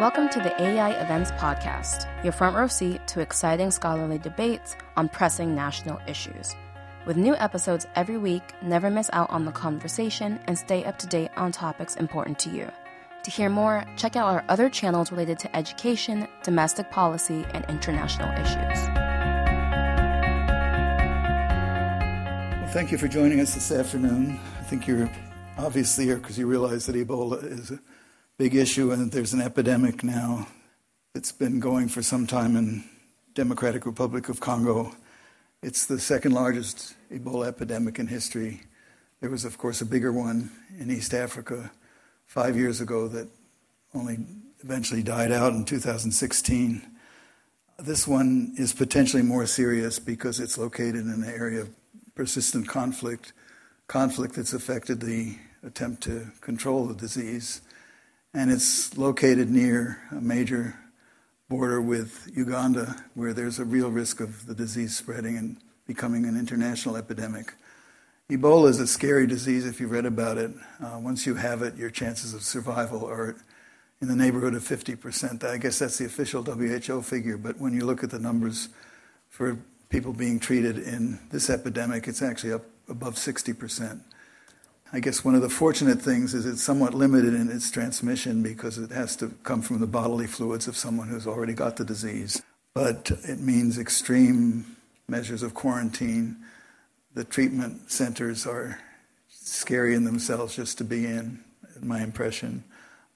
Welcome to the AEI Events Podcast, your front row seat to exciting scholarly debates on pressing national issues. With new episodes every week, never miss out on the conversation and stay up to date on topics important to you. To hear more, check out our other channels related to education, domestic policy, and international issues. Well, thank you for joining us this afternoon. I think you're obviously here because you realize that Ebola is a big issue and there's an epidemic now. It's been going for some time in Democratic Republic of Congo it's the second largest Ebola epidemic in history. There was, of course, a bigger one in East Africa five years ago that only eventually died out in 2016. This one is potentially more serious because it's located in an area of persistent conflict, conflict that's affected the attempt to control the disease. And it's located near a major border with Uganda, where there's a real risk of the disease spreading and becoming an international epidemic. Ebola is a scary disease if you've read about it. Uh, once you have it, your chances of survival are in the neighborhood of 50%. I guess that's the official WHO figure, but when you look at the numbers for people being treated in this epidemic, it's actually up above 60%. I guess one of the fortunate things is it's somewhat limited in its transmission because it has to come from the bodily fluids of someone who's already got the disease. But it means extreme measures of quarantine. The treatment centers are scary in themselves just to be in, my impression.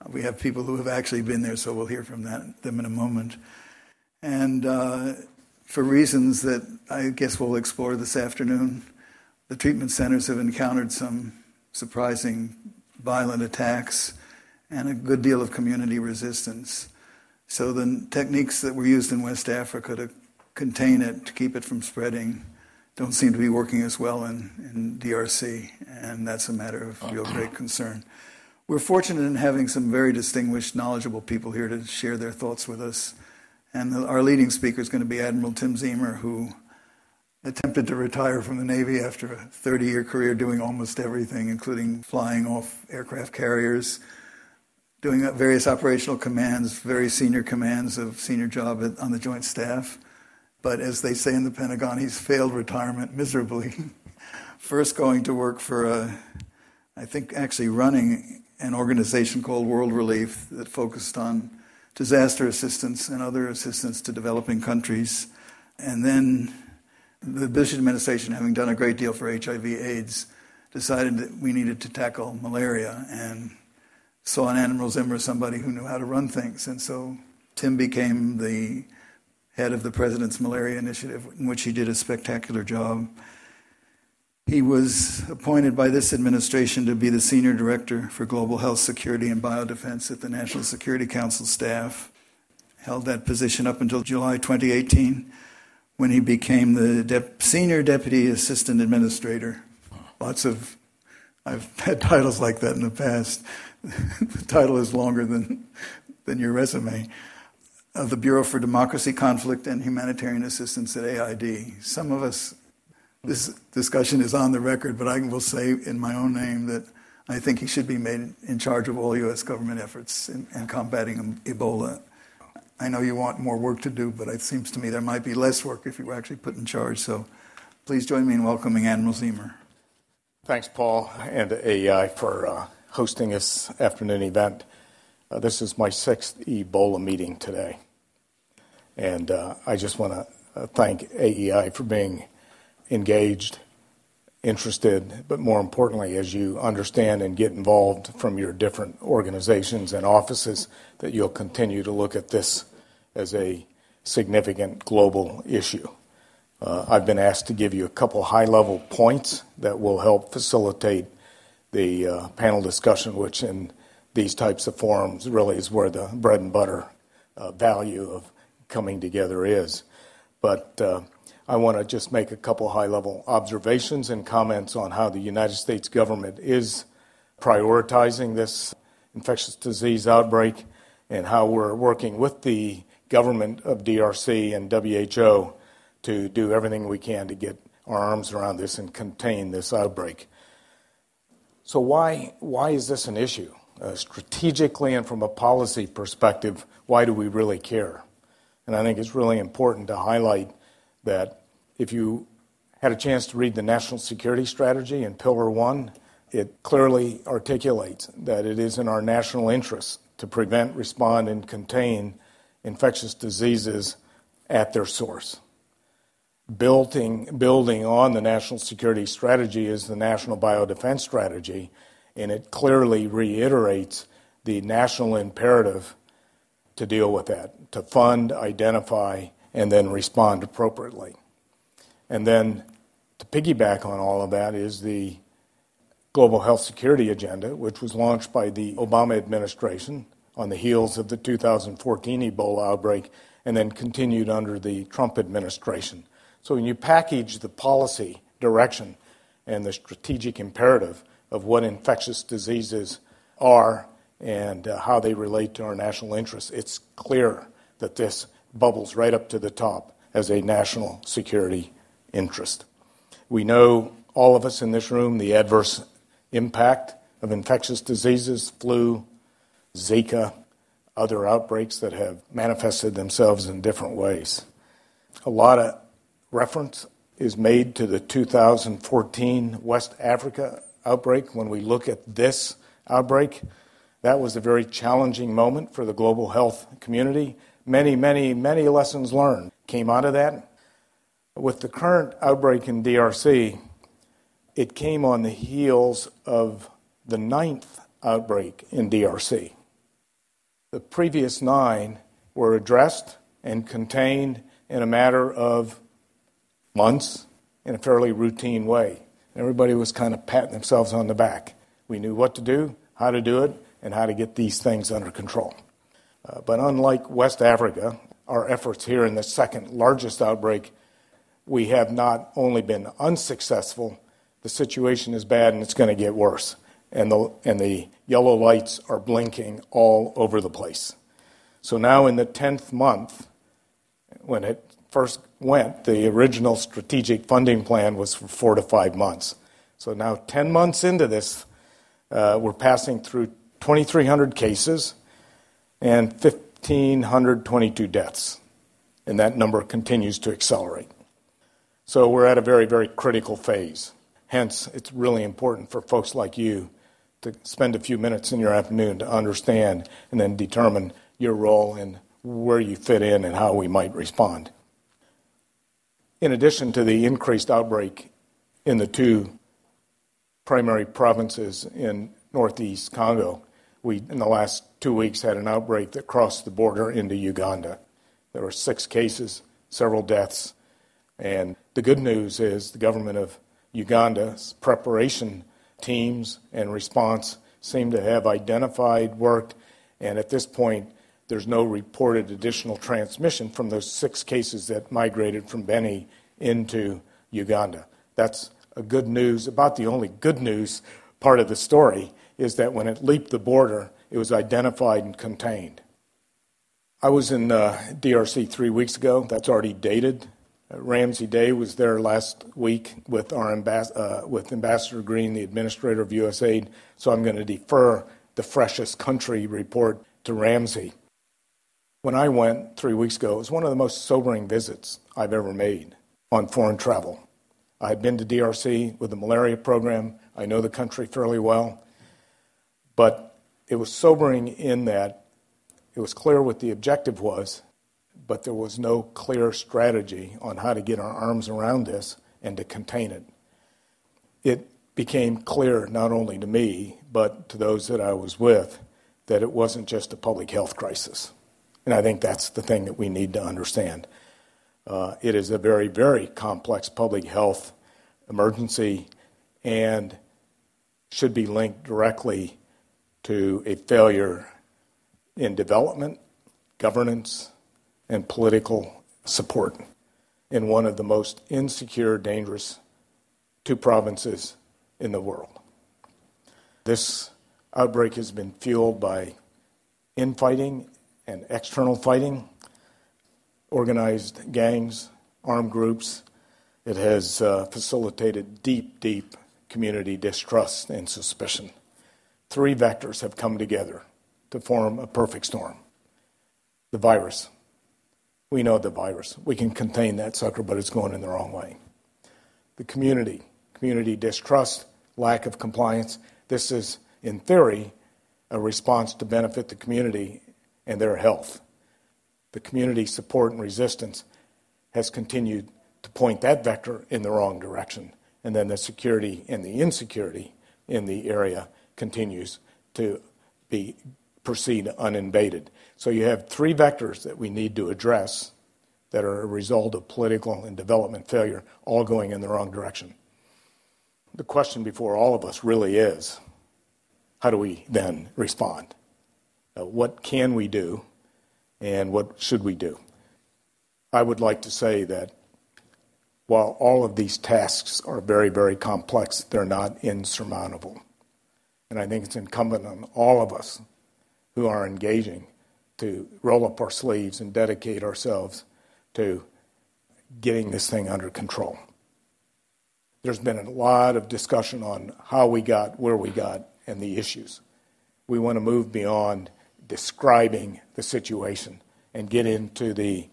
We have people who have actually been there, so we'll hear from that, them in a moment. And uh, for reasons that I guess we'll explore this afternoon, the treatment centers have encountered some surprising violent attacks, and a good deal of community resistance. So the techniques that were used in West Africa to contain it, to keep it from spreading, don't seem to be working as well in, in DRC, and that's a matter of real great concern. We're fortunate in having some very distinguished, knowledgeable people here to share their thoughts with us. And the, our leading speaker is going to be Admiral Tim Ziemer, who attempted to retire from the Navy after a 30 year career doing almost everything, including flying off aircraft carriers, doing various operational commands, very senior commands of senior job at, on the Joint Staff. But as they say in the Pentagon, he's failed retirement miserably. First, going to work for, a, I think, actually running an organization called World Relief that focused on disaster assistance and other assistance to developing countries. And then the Bush administration, having done a great deal for HIV/AIDS, decided that we needed to tackle malaria and saw in Admiral Ziemer somebody who knew how to run things. And so Tim became the head of the President's Malaria Initiative, in which he did a spectacular job. He was appointed by this administration to be the Senior Director for Global Health Security and Biodefense at the National Security Council staff. Held that position up until July 2018 when he became the senior deputy assistant administrator. Lots of, I've had titles like that in the past. the title is longer than, than your resume. Of the Bureau for Democracy, Conflict, and Humanitarian Assistance at AID. Some of us, this discussion is on the record, but I will say in my own name that I think he should be made in charge of all U.S. government efforts in, in combating Ebola I know you want more work to do, but it seems to me there might be less work if you were actually put in charge. So please join me in welcoming Admiral Ziemer. Thanks, Paul, and AEI for uh, hosting this afternoon event. Uh, this is my sixth Ebola meeting today. And uh, I just want to uh, thank AEI for being engaged interested, but more importantly, as you understand and get involved from your different organizations and offices, that you'll continue to look at this as a significant global issue. Uh, I've been asked to give you a couple high level points that will help facilitate the uh, panel discussion, which in these types of forums really is where the bread and butter uh, value of coming together is. But uh, I want to just make a couple high level observations and comments on how the United States government is prioritizing this infectious disease outbreak and how we're working with the government of DRC and WHO to do everything we can to get our arms around this and contain this outbreak. So, why, why is this an issue? Uh, strategically and from a policy perspective, why do we really care? And I think it's really important to highlight that if you had a chance to read the National Security Strategy in Pillar 1, it clearly articulates that it is in our national interest to prevent, respond, and contain infectious diseases at their source. Building, building on the national security strategy is the national biodefense strategy, and it clearly reiterates the national imperative to deal with that, to fund, identify, and then respond appropriately. And then to piggyback on all of that is the Global Health Security Agenda, which was launched by the Obama administration on the heels of the 2014 Ebola outbreak and then continued under the Trump administration. So when you package the policy direction and the strategic imperative of what infectious diseases are and uh, how they relate to our national interests, it's clear that this bubbles right up to the top as a national security interest. We know, all of us in this room, the adverse impact of infectious diseases, flu, Zika, other outbreaks that have manifested themselves in different ways. A lot of reference is made to the 2014 West Africa outbreak. When we look at this outbreak, that was a very challenging moment for the global health community. Many, many, many lessons learned came out of that. With the current outbreak in DRC, it came on the heels of the ninth outbreak in DRC. The previous nine were addressed and contained in a matter of months in a fairly routine way. Everybody was kind of patting themselves on the back. We knew what to do, how to do it, and how to get these things under control. Uh, but unlike West Africa, our efforts here in the second largest outbreak, we have not only been unsuccessful, the situation is bad and it's going to get worse and the, and the yellow lights are blinking all over the place. So now, in the 10th month, when it first went, the original strategic funding plan was for four to five months. So now, 10 months into this, uh, we're passing through 2,300 cases and 1,522 deaths. And that number continues to accelerate. So we're at a very, very critical phase. Hence, it's really important for folks like you to spend a few minutes in your afternoon to understand and then determine your role and where you fit in and how we might respond. In addition to the increased outbreak in the two primary provinces in northeast Congo, we, in the last two weeks, had an outbreak that crossed the border into Uganda. There were six cases, several deaths, and the good news is the government of Uganda's preparation teams and response seem to have identified, worked, and at this point, there's no reported additional transmission from those six cases that migrated from Beni into Uganda. That's a good news. About the only good news part of the story is that when it leaped the border, it was identified and contained. I was in uh, DRC three weeks ago. That's already dated. Ramsey Day was there last week with our ambas- uh, with Ambassador Green, the administrator of USAID. So I'm going to defer the freshest country report to Ramsey. When I went three weeks ago, it was one of the most sobering visits I've ever made on foreign travel. I had been to DRC with the malaria program. I know the country fairly well. But it was sobering in that it was clear what the objective was, but there was no clear strategy on how to get our arms around this and to contain it. It became clear not only to me, but to those that I was with, that it wasn't just a public health crisis. And I think that's the thing that we need to understand. Uh, it is a very, very complex public health emergency and should be linked directly to a failure in development, governance, and political support in one of the most insecure, dangerous two provinces in the world. This outbreak has been fueled by infighting and external fighting, organized gangs, armed groups. It has uh, facilitated deep, deep community distrust and suspicion three vectors have come together to form a perfect storm. The virus. We know the virus. We can contain that sucker, but it's going in the wrong way. The community. Community distrust, lack of compliance. This is, in theory, a response to benefit the community and their health. The community support and resistance has continued to point that vector in the wrong direction. And then the security and the insecurity in the area continues to be proceed uninvaded. So you have three vectors that we need to address that are a result of political and development failure, all going in the wrong direction. The question before all of us really is how do we then respond? Uh, what can we do and what should we do? I would like to say that while all of these tasks are very, very complex, they're not insurmountable. And I think it's incumbent on all of us who are engaging to roll up our sleeves and dedicate ourselves to getting this thing under control. There's been a lot of discussion on how we got where we got and the issues. We want to move beyond describing the situation and get into the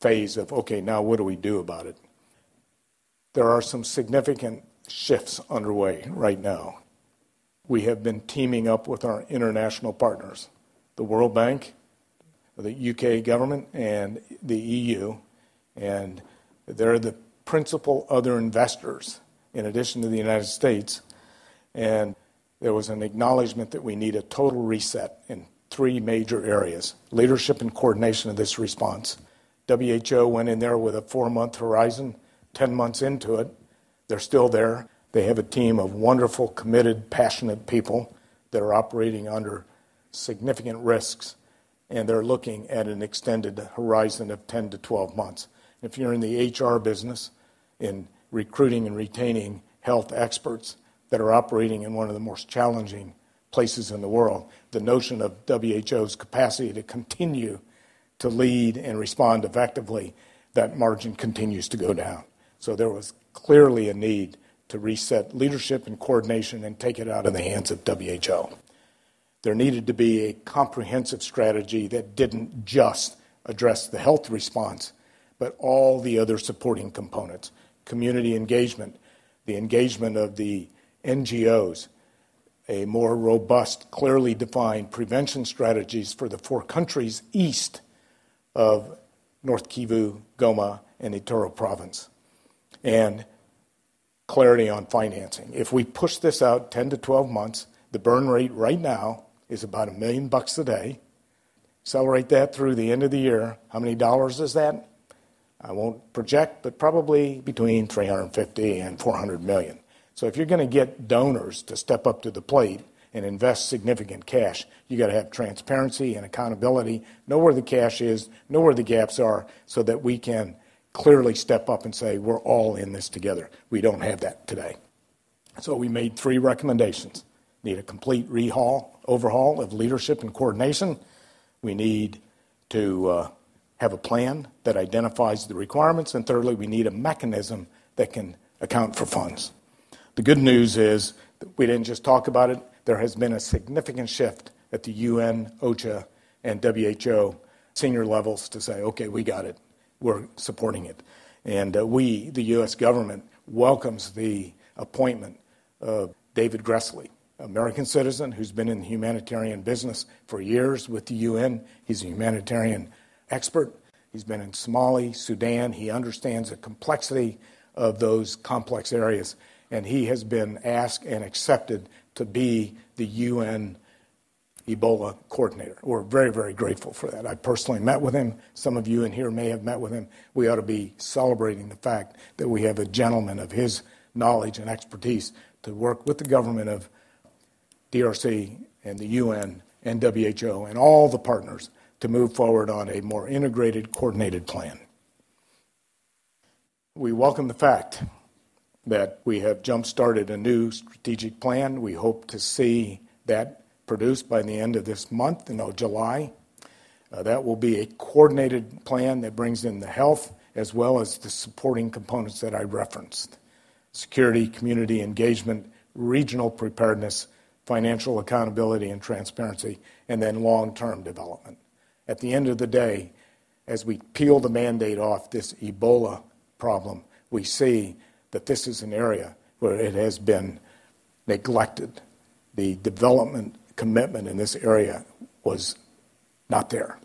phase of, okay, now what do we do about it? There are some significant shifts underway right now. We have been teaming up with our international partners, the World Bank, the UK government, and the EU, and they're the principal other investors in addition to the United States. And there was an acknowledgement that we need a total reset in three major areas leadership and coordination of this response. WHO went in there with a four month horizon 10 months into it. They're still there. They have a team of wonderful, committed, passionate people that are operating under significant risks, and they're looking at an extended horizon of 10 to 12 months. If you're in the HR business, in recruiting and retaining health experts that are operating in one of the most challenging places in the world, the notion of WHO's capacity to continue to lead and respond effectively, that margin continues to go down. So there was clearly a need to reset leadership and coordination and take it out of the hands of WHO. There needed to be a comprehensive strategy that didn't just address the health response, but all the other supporting components community engagement, the engagement of the NGOs, a more robust, clearly defined prevention strategies for the four countries east of North Kivu, Goma, and Ituri province and clarity on financing. If we push this out 10 to 12 months, the burn rate right now is about a million bucks a day. Accelerate that through the end of the year. How many dollars is that? I won't project, but probably between 350 and 400 million. So if you're going to get donors to step up to the plate and invest significant cash, you got to have transparency and accountability, know where the cash is, know where the gaps are, so that we can clearly step up and say, we're all in this together. We don't have that today. So we made three recommendations. Need a complete rehaul, overhaul of leadership and coordination. We need to uh, have a plan that identifies the requirements. And thirdly, we need a mechanism that can account for funds. The good news is we didn't just talk about it. There has been a significant shift at the UN, OCHA, and WHO senior levels to say, okay, we got it we're supporting it. And uh, we, the U.S. government, welcomes the appointment of David Gressly, American citizen who's been in the humanitarian business for years with the UN. He's a humanitarian expert. He's been in Somalia, Sudan. He understands the complexity of those complex areas. And he has been asked and accepted to be the UN Ebola coordinator. We're very, very grateful for that. I personally met with him. Some of you in here may have met with him. We ought to be celebrating the fact that we have a gentleman of his knowledge and expertise to work with the government of DRC and the UN and WHO and all the partners to move forward on a more integrated, coordinated plan. We welcome the fact that we have jump started a new strategic plan. We hope to see that produced by the end of this month, you know, July. Uh, that will be a coordinated plan that brings in the health as well as the supporting components that I referenced security, community engagement, regional preparedness financial accountability and transparency, and then long term development. At the end of the day, as we peel the mandate off this Ebola problem, we see that this is an area where it has been neglected. The development commitment in this area was not there.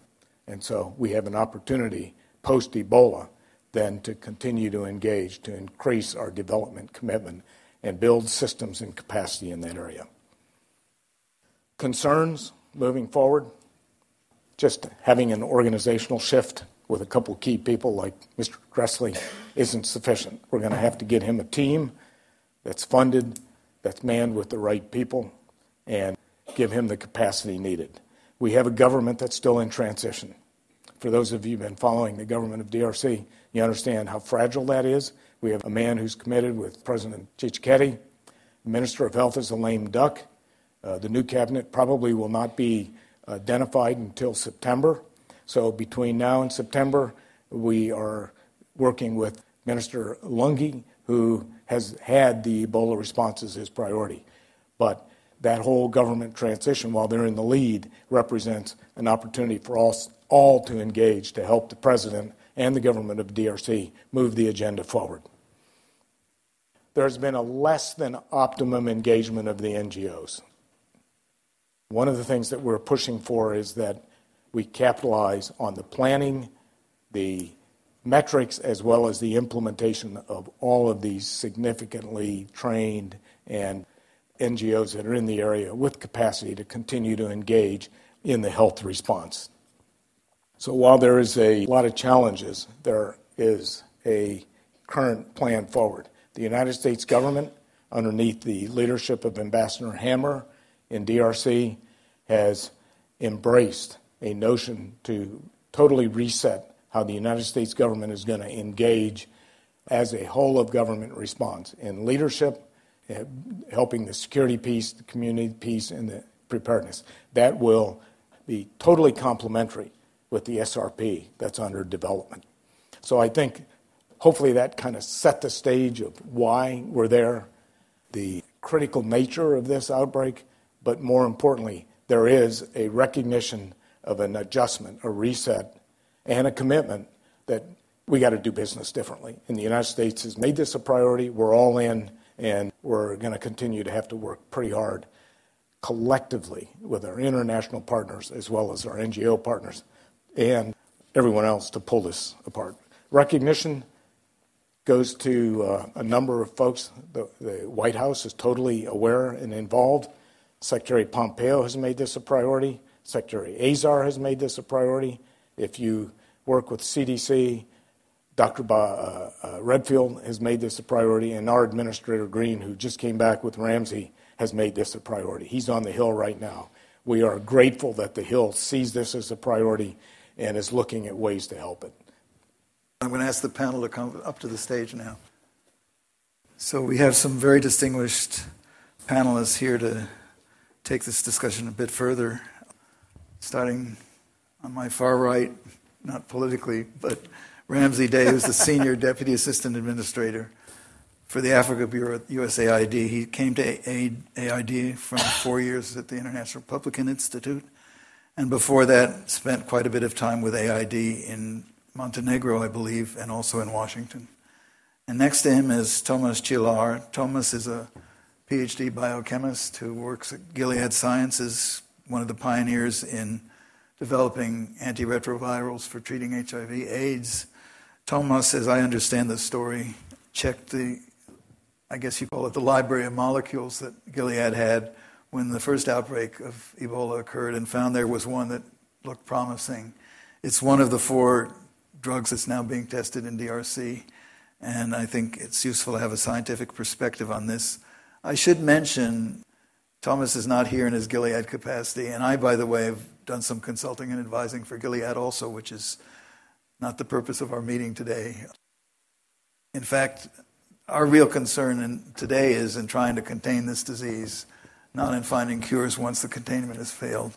And so we have an opportunity post Ebola then to continue to engage, to increase our development commitment and build systems and capacity in that area. Concerns moving forward? Just having an organizational shift with a couple key people like Mr. Gressly isn't sufficient. We're going to have to get him a team that's funded, that's manned with the right people, and give him the capacity needed. We have a government that's still in transition. For those of you who've been following the government of DRC, you understand how fragile that is. We have a man who's committed with President Tshisekedi. The Minister of Health is a lame duck. Uh, the new cabinet probably will not be identified until September. So between now and September, we are working with Minister Ilunga, who has had the Ebola response as his priority. But that whole government transition, while they're in the lead, represents an opportunity for us all to engage to help the president and the government of DRC move the agenda forward. There's been a less than optimum engagement of the NGOs. One of the things that we're pushing for is that we capitalize on the planning, the metrics, as well as the implementation of all of these significantly trained and NGOs that are in the area with capacity to continue to engage in the health response. So while there is a lot of challenges, there is a current plan forward. The United States government, underneath the leadership of Ambassador Hammer in DRC, has embraced a notion to totally reset how the United States government is going to engage as a whole of government response in leadership, helping the security piece, the community piece, and the preparedness. That will be totally complementary with the SRP that's under development. So I think hopefully that kind of set the stage of why we're there, the critical nature of this outbreak, but more importantly, there is a recognition of an adjustment, a reset, and a commitment that we got to do business differently. And the United States has made this a priority. We're all in, and we're going to continue to have to work pretty hard collectively with our international partners as well as our NGO partners and everyone else to pull this apart. Recognition goes to uh, a number of folks. The, the, White House is totally aware and involved. Secretary Pompeo has made this a priority. Secretary Azar has made this a priority. If you work with CDC, Dr. Uh, uh, Redfield has made this a priority, and our Administrator Green, who just came back with Ramsey, has made this a priority. He's on the Hill right now. We are grateful that the Hill sees this as a priority and is looking at ways to help it. I'm going to ask the panel to come up to the stage now. So we have some very distinguished panelists here to take this discussion a bit further. Starting on my far right, not politically, but Ramsey Day, who's the Senior Deputy Assistant Administrator for the Africa Bureau at USAID. He came to AID from four years at the International Republican Institute and before that, spent quite a bit of time with AID in Montenegro, I believe, and also in Washington. And next to him is Thomas Cihlar. Thomas is a PhD biochemist who works at Gilead Sciences, one of the pioneers in developing antiretrovirals for treating HIV AIDS. Thomas, as I understand the story, checked the, I guess you call it the library of molecules that Gilead had when the first outbreak of Ebola occurred and found there was one that looked promising. It's one of the four drugs that's now being tested in DRC, and I think it's useful to have a scientific perspective on this. I should mention Thomas is not here in his Gilead capacity, and I, by the way, have done some consulting and advising for Gilead also, which is not the purpose of our meeting today. In fact, our real concern in, today is in trying to contain this disease not in finding cures once the containment has failed.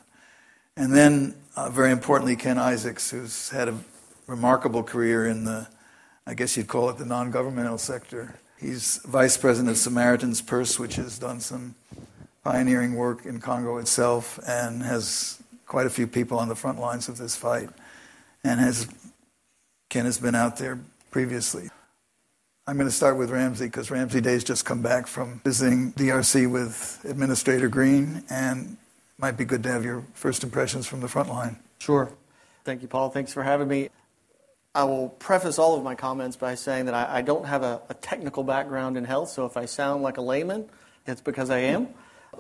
And then, uh, very importantly, Ken Isaacs, who's had a remarkable career in the, I guess you'd call it the non governmental sector. He's vice president of Samaritan's Purse, which has done some pioneering work in Congo itself and has quite a few people on the front lines of this fight. And has Ken has been out there previously. I'm going to start with Ramsey because Ramsey Day's just come back from visiting DRC with Administrator Green, and might be good to have your first impressions from the front line. Sure. Thank you, Paul. Thanks for having me. I will preface all of my comments by saying that I, I don't have a, a, technical background in health, so if I sound like a layman, it's because I am.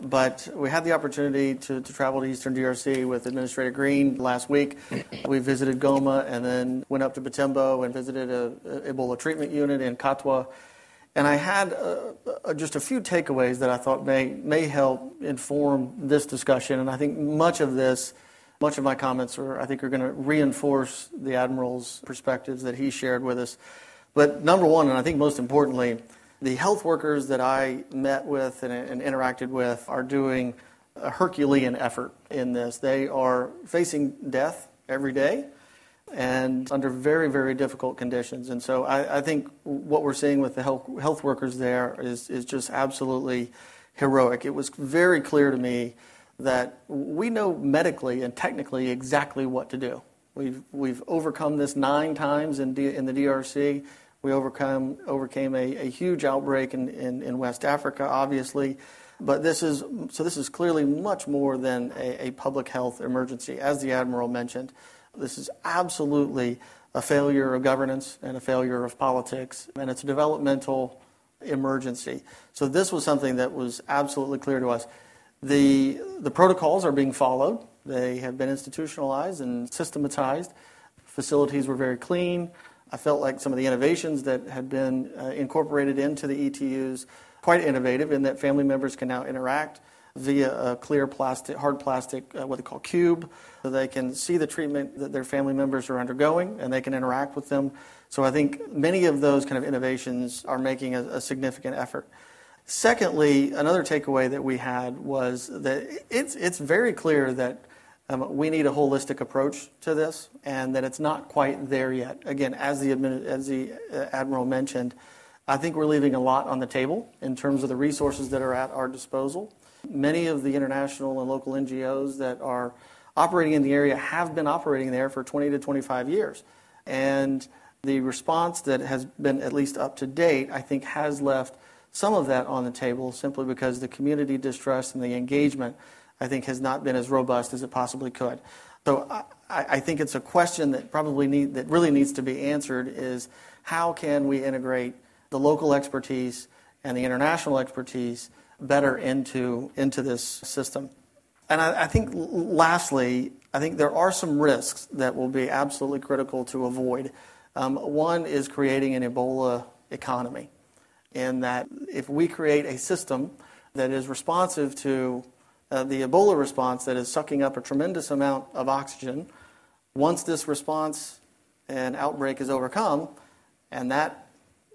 But we had the opportunity to, to travel to Eastern DRC with Administrator Green last week. We visited Goma and then went up to Butembo and visited a, a Ebola treatment unit in Katwa. And I had uh, just a few takeaways that I thought may, may help inform this discussion. And I think much of this much of my comments are, I think, are going to reinforce the Admiral's perspectives that he shared with us. But number one, and I think most importantly, the health workers that I met with and, and interacted with are doing a Herculean effort in this. They are facing death every day and under very, very difficult conditions. And so I, I, think what we're seeing with the health, health workers there is, is just absolutely heroic. It was very clear to me that we know medically and technically exactly what to do. We've, we've overcome this nine times in, D, in the DRC. We overcome, overcame a, a huge outbreak in, in, in, West Africa, obviously. But this is, so this is clearly much more than a, a public health emergency. As the Admiral mentioned, this is absolutely a failure of governance and a failure of politics, and it's a developmental emergency. So this was something that was absolutely clear to us. The, the protocols are being followed. They have been institutionalized and systematized. Facilities were very clean. I felt like some of the innovations that had been uh, incorporated into the ETUs quite innovative in that family members can now interact via a clear plastic, hard plastic, uh, what they call cube, so they can see the treatment that their family members are undergoing and they can interact with them. So I think many of those kind of innovations are making a, a significant effort. Secondly, another takeaway that we had was that it's, it's very clear that um, we need a holistic approach to this and that it's not quite there yet. Again, as the, as the uh, Admiral mentioned, I think we're leaving a lot on the table in terms of the resources that are at our disposal. Many of the international and local NGOs that are operating in the area have been operating there for 20 to 25 years. And the response that has been at least up to date, I think, has left some of that on the table simply because the community distrust and the engagement, I think, has not been as robust as it possibly could. So I, I think it's a question that probably need, that really needs to be answered is how can we integrate the local expertise and the international expertise better into, into this system? And I, I think lastly, I think there are some risks that will be absolutely critical to avoid. Um, one is creating an Ebola economy in that if we create a system that is responsive to uh, the Ebola response that is sucking up a tremendous amount of oxygen, once this response and outbreak is overcome and that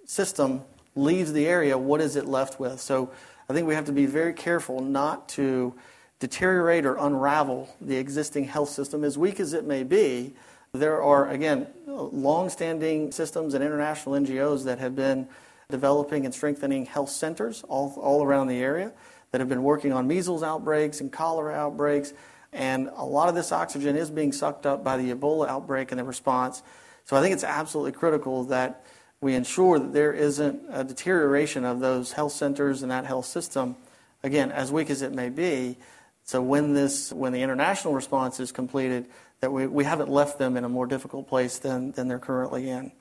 system leaves the area, what is it left with? So I think we have to be very careful not to deteriorate or unravel the existing health system, as weak as it may be. There are, again, long standing systems and international NGOs that have been developing and strengthening health centers all, all around the area that have been working on measles outbreaks and cholera outbreaks. And a lot of this oxygen is being sucked up by the Ebola outbreak and the response. So I think it's absolutely critical that we ensure that there isn't a deterioration of those health centers and that health system, again, as weak as it may be. So when this, when the international response is completed, that we, we haven't left them in a more difficult place than, than they're currently in.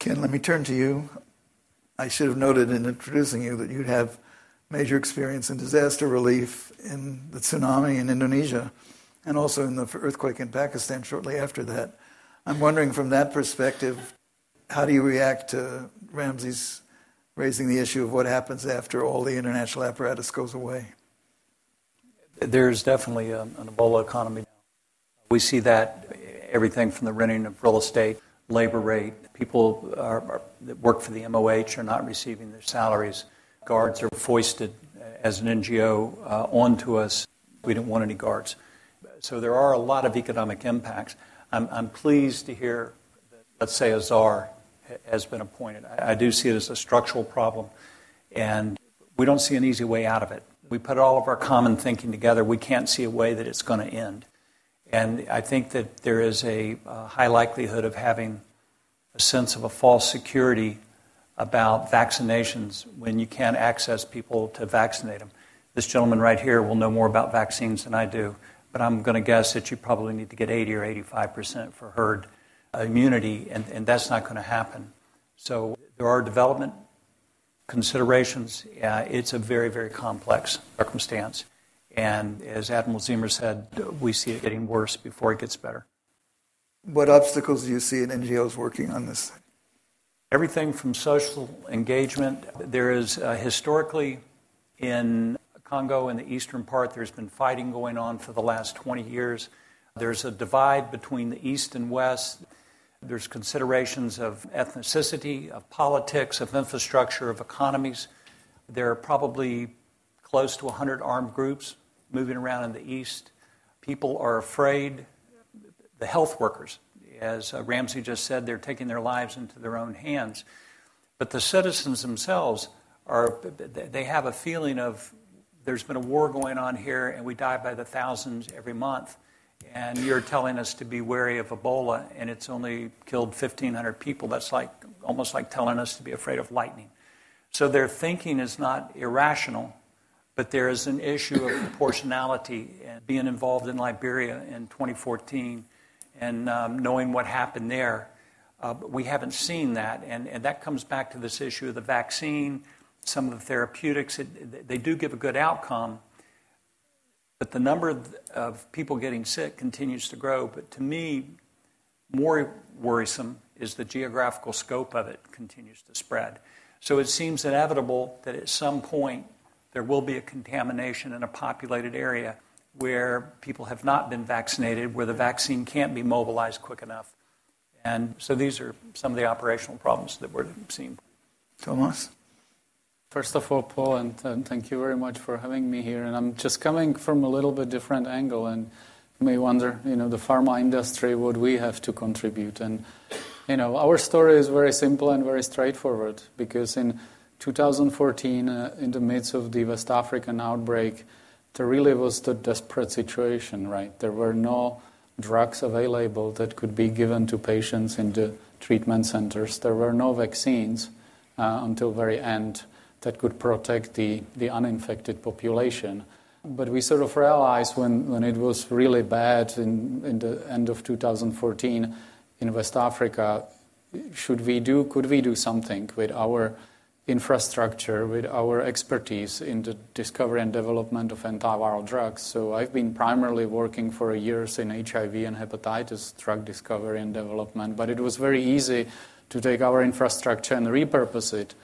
Ken, let me turn to you. I should have noted in introducing you that you'd have major experience in disaster relief in the tsunami in Indonesia and also in the earthquake in Pakistan shortly after that. I'm wondering from that perspective, how do you react to Ramsey's raising the issue of what happens after all the international apparatus goes away? There's definitely a, an Ebola economy now. We see that everything from the renting of real estate labor rate. People are, are, that work for the MOH are not receiving their salaries. Guards are foisted as an NGO uh, onto us. We didn't want any guards. So there are a lot of economic impacts. I'm, I'm pleased to hear that, let's say, a czar has been appointed. I, I do see it as a structural problem, and we don't see an easy way out of it. we put all of our common thinking together, we can't see a way that it's going to end. And I think that there is a, a high likelihood of having a sense of a false security about vaccinations when you can't access people to vaccinate them. This gentleman right here will know more about vaccines than I do, but I'm going to guess that you probably need to get 80 or 85 percent for herd immunity, and, and that's not going to happen. So there are development considerations. Uh, it's a very, very complex circumstance. And as Admiral Ziemer said, we see it getting worse before it gets better. What obstacles do you see in NGOs working on this? Everything from social engagement. There is uh, historically in Congo, in the eastern part, there's been fighting going on for the last 20 years. There's a divide between the east and west. There's considerations of ethnicity, of politics, of infrastructure, of economies. There are probably close to 100 armed groups moving around in the east. People are afraid. The health workers, as uh, Ramsey just said, they're taking their lives into their own hands. But the citizens themselves are, they have a feeling of there's been a war going on here and we die by the thousands every month and you're telling us to be wary of Ebola, and it's only killed 1,500 people. That's like almost like telling us to be afraid of lightning. So their thinking is not irrational, but there is an issue of proportionality. And being involved in Liberia in 2014 and um, knowing what happened there, uh, we haven't seen that. And, and that comes back to this issue of the vaccine, some of the therapeutics. It, they do give a good outcome but the number of people getting sick continues to grow. But to me, more worrisome is the geographical scope of it continues to spread. So it seems inevitable that at some point there will be a contamination in a populated area where people have not been vaccinated, where the vaccine can't be mobilized quick enough. And so these are some of the operational problems that we're seeing. Thomas? First of all, Paul, and, and, thank you very much for having me here. And I'm just coming from a little bit different angle, and you may wonder, you know, the pharma industry, what we have to contribute. And, you know, our story is very simple and very straightforward because in 2014, uh, in the midst of the West African outbreak, there really was the desperate situation, right? There were no drugs available that could be given to patients in the treatment centers. There were no vaccines uh, until very end that could protect the, the uninfected population. But we sort of realized when, when it was really bad in, in the end of 2014 in West Africa, should we do, could we do something with our infrastructure, with our expertise in the discovery and development of antiviral drugs. So I've been primarily working for years in HIV and hepatitis drug discovery and development, but it was very easy to take our infrastructure and repurpose it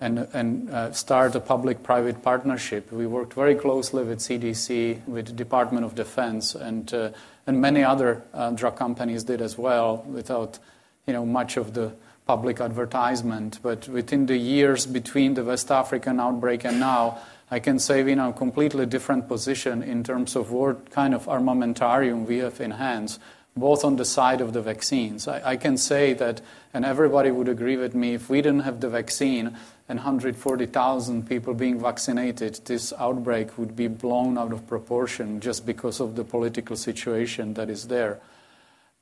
and, and uh, start a public-private partnership. We worked very closely with CDC, with the Department of Defense, and, uh, and many other uh, drug companies did as well without you know, much of the public advertisement. But within the years between the West African outbreak and now, I can say we're in a completely different position in terms of what kind of armamentarium we have in hands, both on the side of the vaccines. I, I can say that, and everybody would agree with me, if we didn't have the vaccine, and 140,000 people being vaccinated, this outbreak would be blown out of proportion just because of the political situation that is there.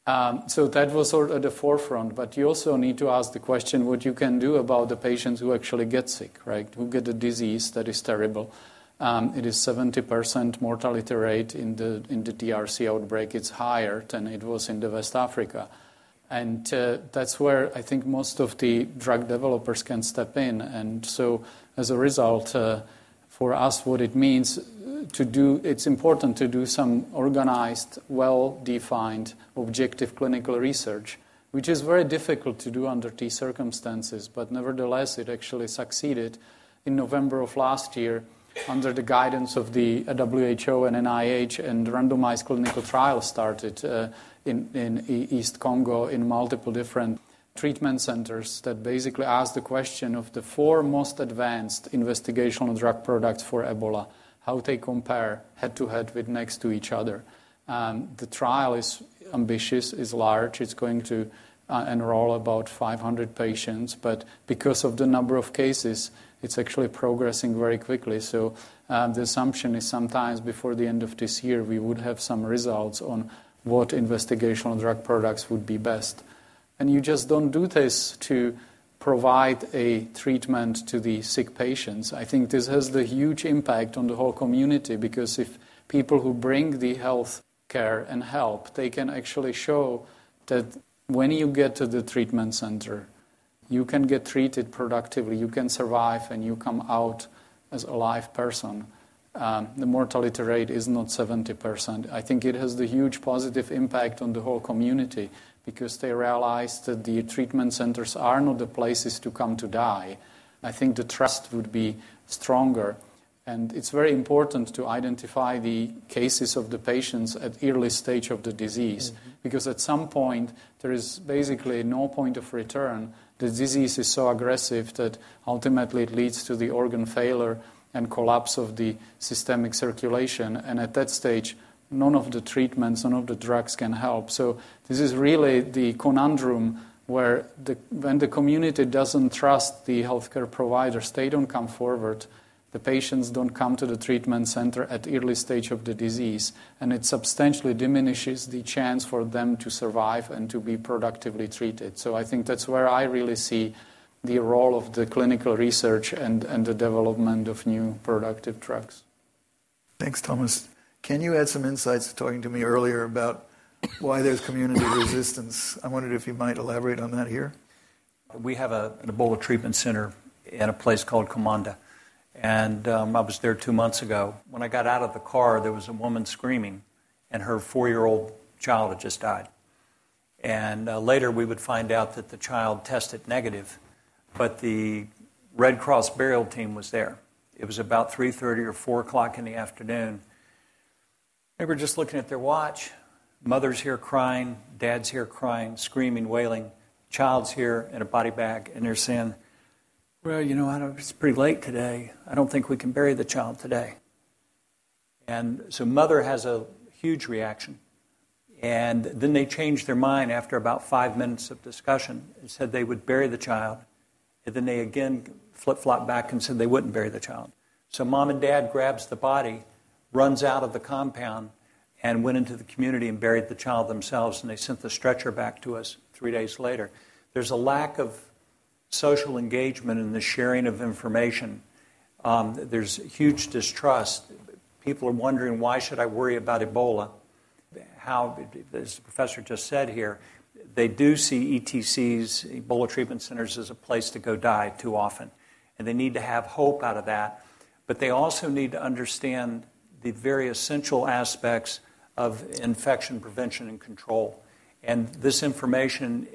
Um, so that was sort of at the forefront. But you also need to ask the question what you can do about the patients who actually get sick, right? Who get the disease that is terrible. Um, it is 70% mortality rate in the, in the DRC outbreak. It's higher than it was in the West Africa. And uh, that's where I think most of the drug developers can step in. And so, as a result, uh, for us, what it means to do, it's important to do some organized, well defined, objective clinical research, which is very difficult to do under these circumstances. But nevertheless, it actually succeeded in November of last year under the guidance of the WHO and NIH, and randomized clinical trials started. Uh, in, in East Congo in multiple different treatment centers that basically ask the question of the four most advanced investigational drug products for Ebola, how they compare head to head with next to each other. Um, the trial is ambitious, is large, it's going to uh, enroll about 500 patients, but because of the number of cases, it's actually progressing very quickly. So um, the assumption is sometimes before the end of this year, we would have some results on what investigational drug products would be best. And you just don't do this to provide a treatment to the sick patients. I think this has the huge impact on the whole community because if people who bring the health care and help, they can actually show that when you get to the treatment center, you can get treated productively, you can survive, and you come out as a live person. Um, the mortality rate is not 70%. I think it has the huge positive impact on the whole community because they realized that the treatment centers are not the places to come to die. I think the trust would be stronger. And it's very important to identify the cases of the patients at early stage of the disease mm-hmm. because at some point there is basically no point of return. The disease is so aggressive that ultimately it leads to the organ failure and collapse of the systemic circulation. And at that stage, none of the treatments, none of the drugs can help. So this is really the conundrum where the, when the community doesn't trust the healthcare providers, they don't come forward. The patients don't come to the treatment center at early stage of the disease, and it substantially diminishes the chance for them to survive and to be productively treated. So I think that's where I really see the role of the clinical research and, and the development of new productive drugs. Thanks, Thomas. Can you add some insights to talking to me earlier about why there's community resistance? I wondered if you might elaborate on that here. We have a, an Ebola treatment center in a place called Komanda. And um, I was there two months ago. When I got out of the car, there was a woman screaming, and her four year old child had just died. And uh, later, we would find out that the child tested negative, but the Red Cross burial team was there. It was about 3:30 or 4 o'clock in the afternoon, they were just looking at their watch. Mother's here crying, dad's here crying, screaming, wailing, child's here in a body bag, and they're saying, Well, you know, it's pretty late today. I don't think we can bury the child today. And so mother has a huge reaction. And then they changed their mind after about five minutes of discussion and said they would bury the child. And then they again flip flop back and said they wouldn't bury the child. So mom and dad grabs the body runs out of the compound and went into the community and buried the child themselves, and they sent the stretcher back to us three days later. There's a lack of social engagement in the sharing of information. Um, there's huge distrust. People are wondering why should I worry about Ebola? How, as the professor just said here, they do see ETCs, Ebola treatment centers, as a place to go die too often. And they need to have hope out of that. But they also need to understand the very essential aspects of infection prevention and control. And this information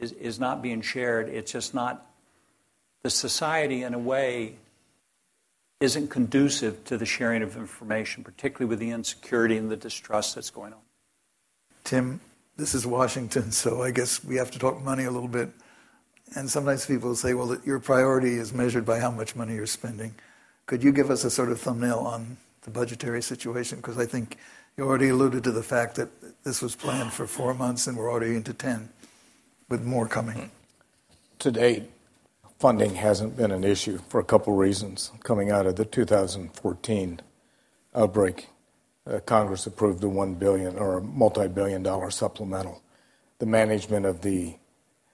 is, is not being shared. It's just not, the society, in a way, isn't conducive to the sharing of information, particularly with the insecurity and the distrust that's going on. Tim, this is Washington, so I guess we have to talk money a little bit. And sometimes people say, well, your priority is measured by how much money you're spending. Could you give us a sort of thumbnail on the budgetary situation? Because I think you already alluded to the fact that this was planned for four months and we're already into 10, with more coming. To date, funding hasn't been an issue for a couple reasons. Coming out of the 2014 outbreak, uh, Congress approved a one billion or a multi-billion dollar supplemental. The management of the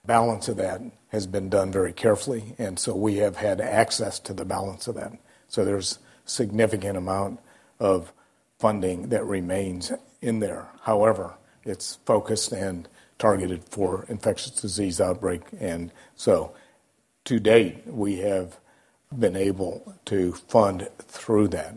balance of that has been done very carefully, and so we have had access to the balance of that. So there's significant amount of funding that remains in there. However, it's focused and targeted for infectious disease outbreak. And so to date, we have been able to fund through that.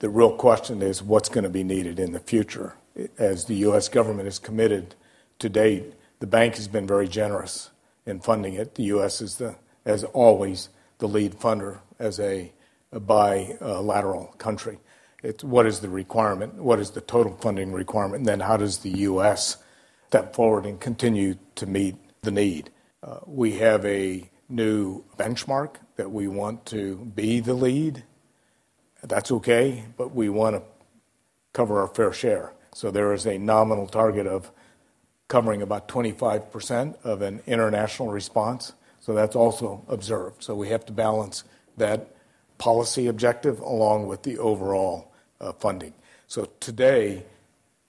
The real question is what's going to be needed in the future. As the U.S. government is committed to date, the bank has been very generous in funding it. The U.S. is, the, as always, the lead funder as a, a bilateral country. It's what is the requirement? What is the total funding requirement? And then how does the U.S. step forward and continue to meet the need? Uh, we have a new benchmark that we want to be the lead. That's okay, but we want to cover our fair share. So there is a nominal target of covering about 25% of an international response. So So that's also observed. So we have to balance that policy objective along with the overall uh, funding. So today,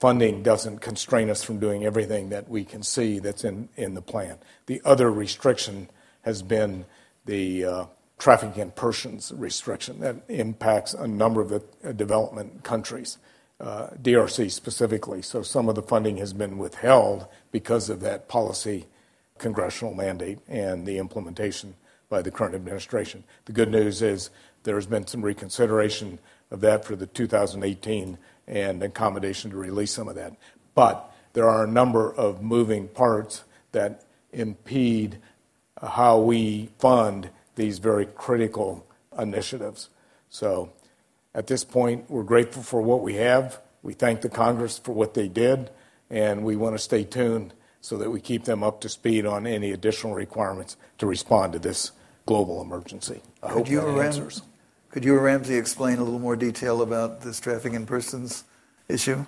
funding doesn't constrain us from doing everything that we can see that's in, in the plan. The other restriction has been the uh, trafficking in persons restriction that impacts a number of the uh, development countries, uh, DRC specifically. So some of the funding has been withheld because of that policy congressional mandate and the implementation by the current administration. The good news is there has been some reconsideration of that for the 2018 and accommodation to release some of that. But there are a number of moving parts that impede how we fund these very critical initiatives. So at this point, we're grateful for what we have. We thank the Congress for what they did, and we want to stay tuned so that we keep them up to speed on any additional requirements to respond to this global emergency. I could hope you that Ram- answers. Could you or Ramsey explain a little more detail about this trafficking in persons issue?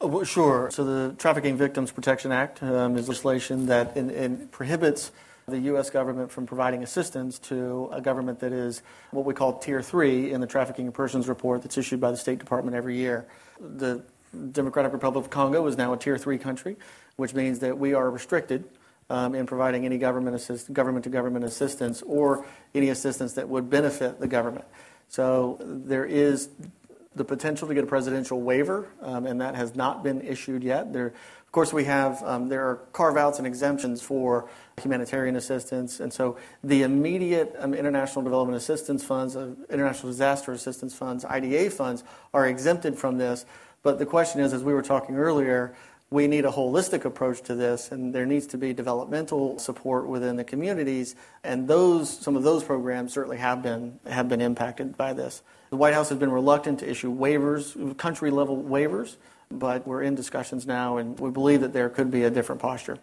Oh, well, sure. So the Trafficking Victims Protection Act um, is legislation that in, in prohibits the U.S. government from providing assistance to a government that is what we call Tier 3 in the Trafficking in Persons report that's issued by the State Department every year. The Democratic Republic of Congo is now a Tier 3 country, which means that we are restricted um, in providing any government assist- government-to-government assistance or any assistance that would benefit the government. So there is the potential to get a presidential waiver, um, and that has not been issued yet. There, of course, we have um, there are carve-outs and exemptions for humanitarian assistance, and so the immediate um, international development assistance funds, uh, international disaster assistance funds, IDA funds are exempted from this. But the question is, as we were talking earlier, we need a holistic approach to this, and there needs to be developmental support within the communities, and those some of those programs certainly have been have been impacted by this. The White House has been reluctant to issue waivers, country level waivers, but we're in discussions now, and we believe that there could be a different posture.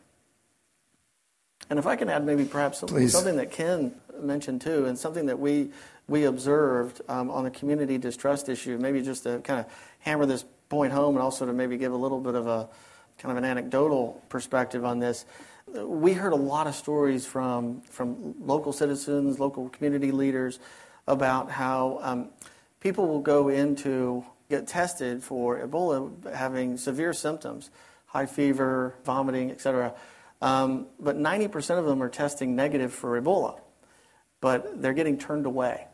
And if I can add maybe perhaps something, something that Ken mentioned too, and something that we we observed um, on the community distrust issue, maybe just to kind of hammer this point home, and also to maybe give a little bit of a kind of an anecdotal perspective on this. We heard a lot of stories from, from local citizens, local community leaders about how um, people will go in to get tested for Ebola having severe symptoms, high fever, vomiting, etc. Um, but 90% of them are testing negative for Ebola, but they're getting turned away.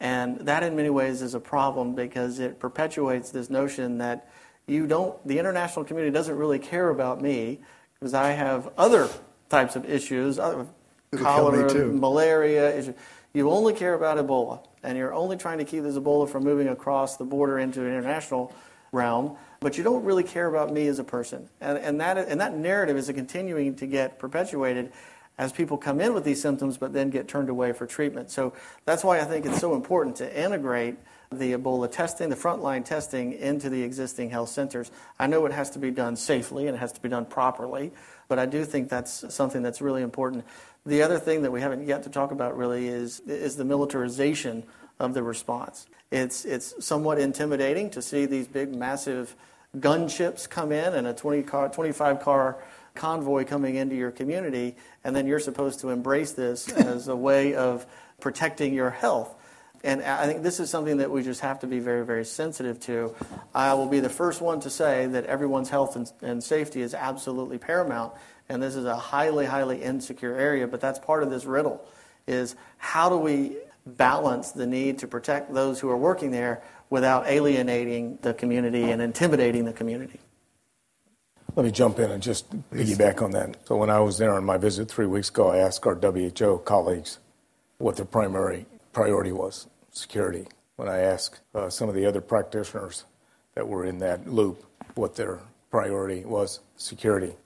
And that, in many ways, is a problem because it perpetuates this notion that you don't, the international community doesn't really care about me because I have other types of issues, uh, other, cholera, malaria. Issues. You only care about Ebola, and you're only trying to keep this Ebola from moving across the border into an international realm, but you don't really care about me as a person. And, and, that, and that narrative is continuing to get perpetuated as people come in with these symptoms but then get turned away for treatment. So that's why I think it's so important to integrate the Ebola testing, the frontline testing into the existing health centers. I know it has to be done safely and it has to be done properly, but I do think that's something that's really important. The other thing that we haven't yet to talk about really is, is the militarization of the response. It's, it's somewhat intimidating to see these big, massive gunships come in and a 20 car, 25 car convoy coming into your community, and then you're supposed to embrace this as a way of protecting your health. And I think this is something that we just have to be very, very sensitive to. I will be the first one to say that everyone's health and, and, safety is absolutely paramount, and this is a highly, highly insecure area. But that's part of this riddle: is how do we balance the need to protect those who are working there without alienating the community and intimidating the community? Let me jump in and just piggyback on that. So when I was there on my visit three weeks ago, I asked our WHO colleagues what their primary priority was security. When I asked uh, some of the other practitioners that were in that loop what their priority was, security,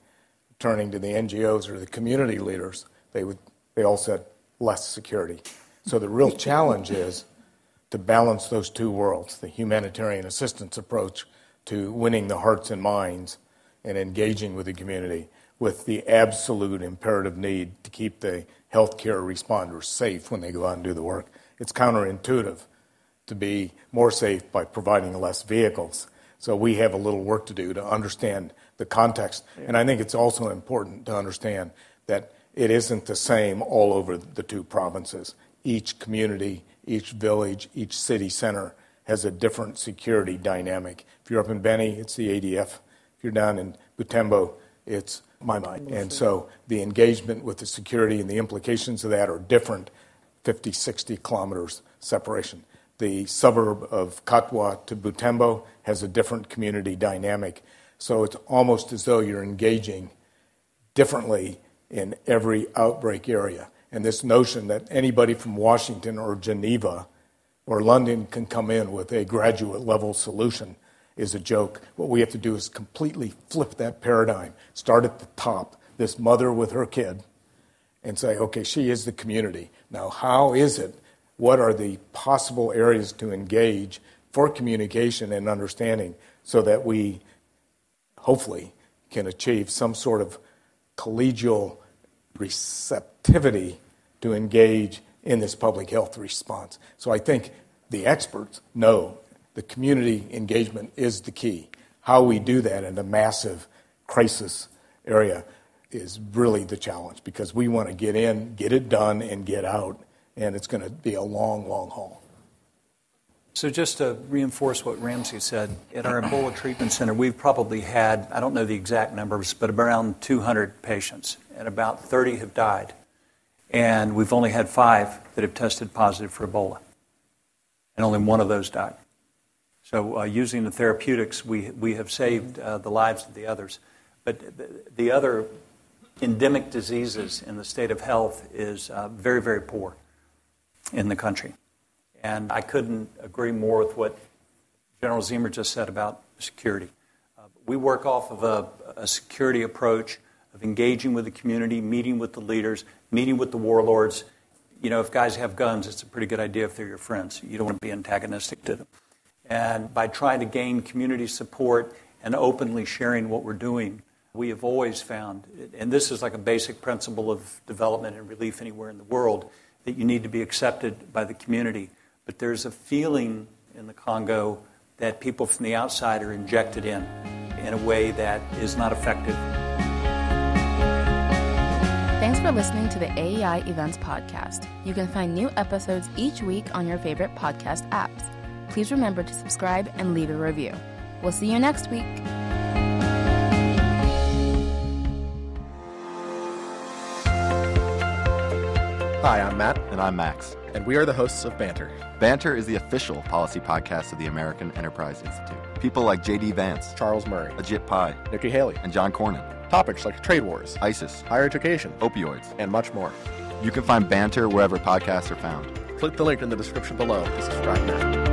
turning to the NGOs or the community leaders, they would they all said less security. So the real challenge is to balance those two worlds, the humanitarian assistance approach to winning the hearts and minds and engaging with the community with the absolute imperative need to keep the healthcare responders safe when they go out and do the work. It's counterintuitive to be more safe by providing less vehicles. So we have a little work to do to understand the context. And I think it's also important to understand that it isn't the same all over the two provinces. Each community, each village, each city center has a different security dynamic. If you're up in Beni, it's the ADF. If you're down in Butembo, it's Mai-Mai. And so the engagement with the security and the implications of that are different 50, 60 kilometers separation. The suburb of Katwa to Butembo has a different community dynamic. So it's almost as though you're engaging differently in every outbreak area. And this notion that anybody from Washington or Geneva or London can come in with a graduate level solution is a joke. What we have to do is completely flip that paradigm. Start at the top, this mother with her kid, and say, okay, she is the community. Now, how is it? What are the possible areas to engage for communication and understanding so that we hopefully can achieve some sort of collegial receptivity to engage in this public health response. So I think the experts know the community engagement is the key. How we do that in a massive crisis area is really the challenge because we want to get in, get it done, and get out, and it's going to be a long, long haul. So, just to reinforce what Ramsey said, at our Ebola Treatment Center, we've probably had, I don't know the exact numbers, but around 200 patients, and about 30 have died. And we've only had five that have tested positive for Ebola. And only one of those died. So, uh, using the therapeutics, we, we have saved uh, the lives of the others. But the, the, other endemic diseases in the state of health is uh, very, very poor in the country. And I couldn't agree more with what General Ziemer just said about security. Uh, we work off of a, a security approach of engaging with the community, meeting with the leaders, meeting with the warlords. You know, if guys have guns, it's a pretty good idea if they're your friends. You don't want to be antagonistic to them. And by trying to gain community support and openly sharing what we're doing, we have always found, and this is like a basic principle of development and relief anywhere in the world, that you need to be accepted by the community. But there's a feeling in the Congo that people from the outside are injected in in a way that is not effective. Thanks for listening to the AEI Events Podcast. You can find new episodes each week on your favorite podcast apps. Please remember to subscribe and leave a review. We'll see you next week. Hi, I'm Matt. And I'm Max. And we are the hosts of Banter. Banter is the official policy podcast of the American Enterprise Institute. People like J.D. Vance, Charles Murray, Ajit Pai, Nikki Haley, and John Cornyn. Topics like trade wars, ISIS, higher education, opioids, and much more. You can find Banter wherever podcasts are found. Click the link in the description below to subscribe now.